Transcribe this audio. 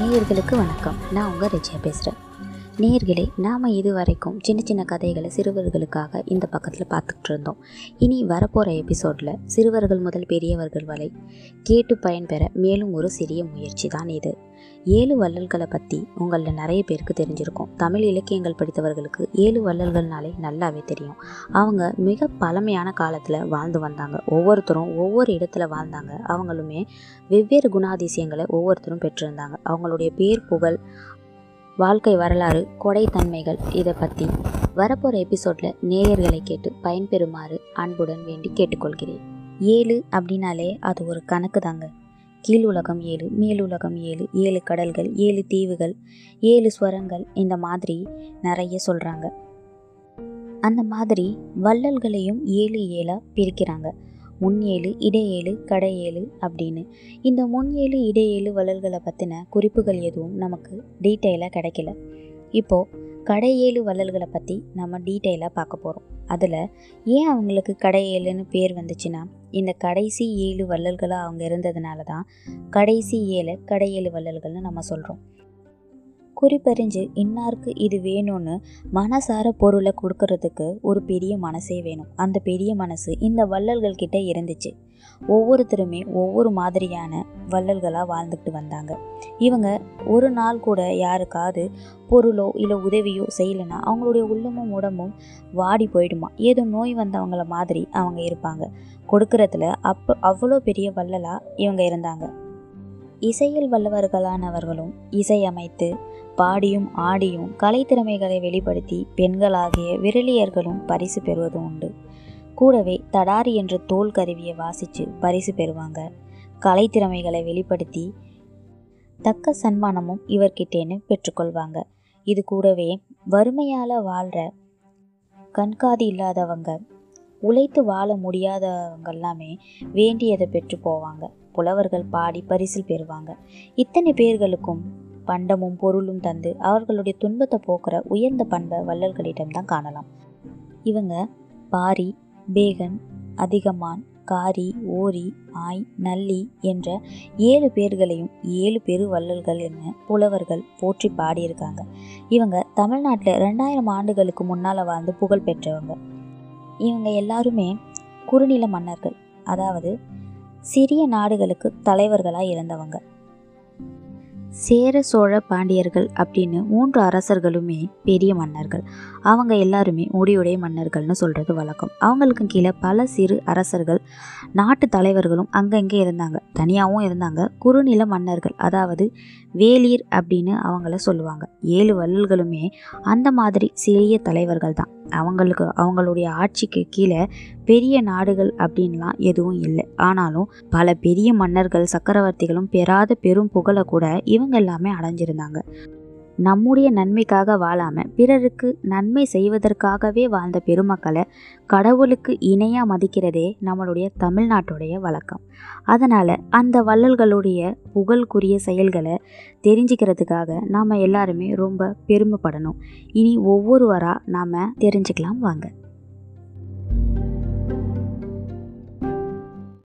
நேயர்களுக்கு வணக்கம். நான் உங்கள் ரெஜியா பேசுகிறேன் நேயர்களே நாம் இது வரைக்கும் சின்ன சின்ன கதைகளை சிறுவர்களுக்காக இந்த பக்கத்தில் பார்த்துட்டு இருந்தோம் இனி வரப்போகிற எபிசோடில் சிறுவர்கள் முதல் பெரியவர்கள் வரை கேட்டு பயன்பெற மேலும் ஒரு சிறிய முயற்சி தான் இது. ஏழு வள்ளல்களை பற்றி உங்களில் நிறைய பேருக்கு தெரிஞ்சிருக்கும். தமிழ் இலக்கியங்கள் படித்தவர்களுக்கு ஏழு வள்ளல்கள்னாலே நல்லாவே தெரியும். அவங்க மிக பழமையான காலத்தில் வாழ்ந்து வந்தாங்க. ஒவ்வொருத்தரும் ஒவ்வொரு இடத்துல வாழ்ந்தாங்க. அவங்களுமே வெவ்வேறு குணாதிசயங்களை ஒவ்வொருத்தரும் பெற்றிருந்தாங்க. அவங்களுடைய பேர் புகழ் வாழ்க்கை வரலாறு கொடைத்தன்மைகள் இதை பற்றி வரப்போகிற எபிசோடில் நேயர்களை கேட்டு பயன்பெறுமாறு அன்புடன் வேண்டி கேட்டுக்கொள்கிறேன். ஏழு அப்படின்னாலே அது ஒரு கணக்கு தாங்க. கீழ் உலகம் ஏழு மேலுலகம் ஏழு ஏழு கடல்கள் ஏழு தீவுகள் ஏழு ஸ்வரங்கள் இந்த மாதிரி நிறைய சொல்கிறாங்க அந்த மாதிரி வள்ளல்களையும் ஏழு ஏழாக பிரிக்கிறாங்க. முன் ஏழு இடையேழு கடை ஏழு அப்படின்னு. இந்த முன் ஏழு இடையேழு வள்ளல்களை பற்றின குறிப்புகள் எதுவும் நமக்கு டீட்டெயிலாக கிடைக்கல. இப்போது கடை ஏழு வள்ளல்களை பற்றி நம்ம டீட்டெயிலாக பார்க்க போகிறோம் அதில் ஏன் அவங்களுக்கு கடை ஏழுன்னு பேர் வந்துச்சுன்னா இந்த கடைசி ஏழு வள்ளல்களாக அவங்க இருந்ததுனால தான் கடைசி ஏழு கடை ஏழு வள்ளல்கள்னு நம்ம சொல்கிறோம் குறிப்பறிஞ்சு இன்னாருக்கு இது வேணும்னு மனசார பொருளை கொடுக்கறதுக்கு ஒரு பெரிய மனசே வேணும். அந்த பெரிய மனசு இந்த வள்ளல்கள் கிட்ட இருந்துச்சு. ஒவ்வொருத்தருமே ஒவ்வொரு மாதிரியான வள்ளல்களாக வாழ்ந்துக்கிட்டு வந்தாங்க. இவங்க ஒரு நாள் கூட யாருக்காவது பொருளோ இல்லை உதவியோ செய்யலைன்னா அவங்களுடைய உள்ளமும் உடம்பும் வாடி போயிடுமா? ஏதோ நோய் வந்தவங்கள மாதிரி அவங்க இருப்பாங்க. கொடுக்கறதுல அப்போ அவ்வளோ பெரிய வள்ளலாக இவங்க இருந்தாங்க. இசையில் வல்லவர்களானவர்களும் இசையமைத்து பாடியும் ஆடியும் கலைத்திறமைகளை வெளிப்படுத்தி பெண்களாகிய விரலியர்களும் பரிசு பெறுவதும் உண்டு. கூடவே தடாரி என்ற தோல் கருவியை வாசித்து பரிசு பெறுவாங்க. கலைத்திறமைகளை வெளிப்படுத்தி தக்க சன்மானமும் இவர்கிட்டேன்னு பெற்றுக்கொள்வாங்க. இது கூடவே வறுமையால் வாழ்கிற கண்காதி இல்லாதவங்க உழைத்து வாழ முடியாதவங்க எல்லாமே வேண்டியதை பெற்று போவாங்க. புலவர்கள் பாடி பரிசில் பெறுவாங்க. இத்தனை பேர்களுக்கும் பண்டமும் பொருளும் தந்து அவர்களுடைய துன்பத்தை போக்குற உயர்ந்த பண்பை வள்ளல்களிடம்தான் காணலாம். இவங்க பாரி பேகன் அதிகமான் காரி ஓரி ஆய் நல்லி என்ற ஏழு பேர்களையும் ஏழு பெரு வள்ளல்கள் என புலவர்கள் போற்றி பாடியிருக்காங்க. இவங்க தமிழ்நாட்டில் ரெண்டாயிரம் ஆண்டுகளுக்கு முன்னால் வாழ்ந்து புகழ் பெற்றவங்க. இவங்க எல்லாருமே குறுநில மன்னர்கள் அதாவது சிறிய நாடுகளுக்கு தலைவர்களாக இருந்தவங்க. சேர சோழ பாண்டியர்கள் அப்படின்னு மூன்று அரசர்களுமே பெரிய மன்னர்கள். அவங்க எல்லாருமே முடியுடைய மன்னர்கள்னு சொல்கிறது வழக்கம். அவங்களுக்கு கீழே பல சிறு அரசர்கள் நாட்டு தலைவர்களும் அங்கங்கே இருந்தாங்க. தனியாகவும் இருந்தாங்க. குறுநில மன்னர்கள் அதாவது வேலீர் அப்படின்னு அவங்கள சொல்லுவாங்க. ஏழு வள்ளல்களுமே அந்த மாதிரி சிறிய தலைவர்கள் தான் அவங்களுக்கு அவங்களுடைய ஆட்சிக்கு கீழே பெரிய நாடுகள் அப்படின்லாம் எதுவும் இல்லை. ஆனாலும் பல பெரிய மன்னர்கள் சக்கரவர்த்திகளும் பெறாத பெரும் புகழை கூட இவங்க எல்லாமே அடைஞ்சிருந்தாங்க. நம்முடைய நன்மைக்காக வாழாமல் பிறருக்கு நன்மை செய்வதற்காகவே வாழ்ந்த பெருமக்களை கடவுளுக்கு இணையாக மதிக்கிறதே நம்மளுடைய தமிழ்நாட்டுடைய வழக்கம். அதனால் அந்த வள்ளல்களுடைய புகழ்குரிய செயல்களை தெரிஞ்சுக்கிறதுக்காக நாம் எல்லாருமே ரொம்ப பெருமைப்படணும். இனி ஒவ்வொருவராக நாம் தெரிஞ்சுக்கலாம் வாங்க.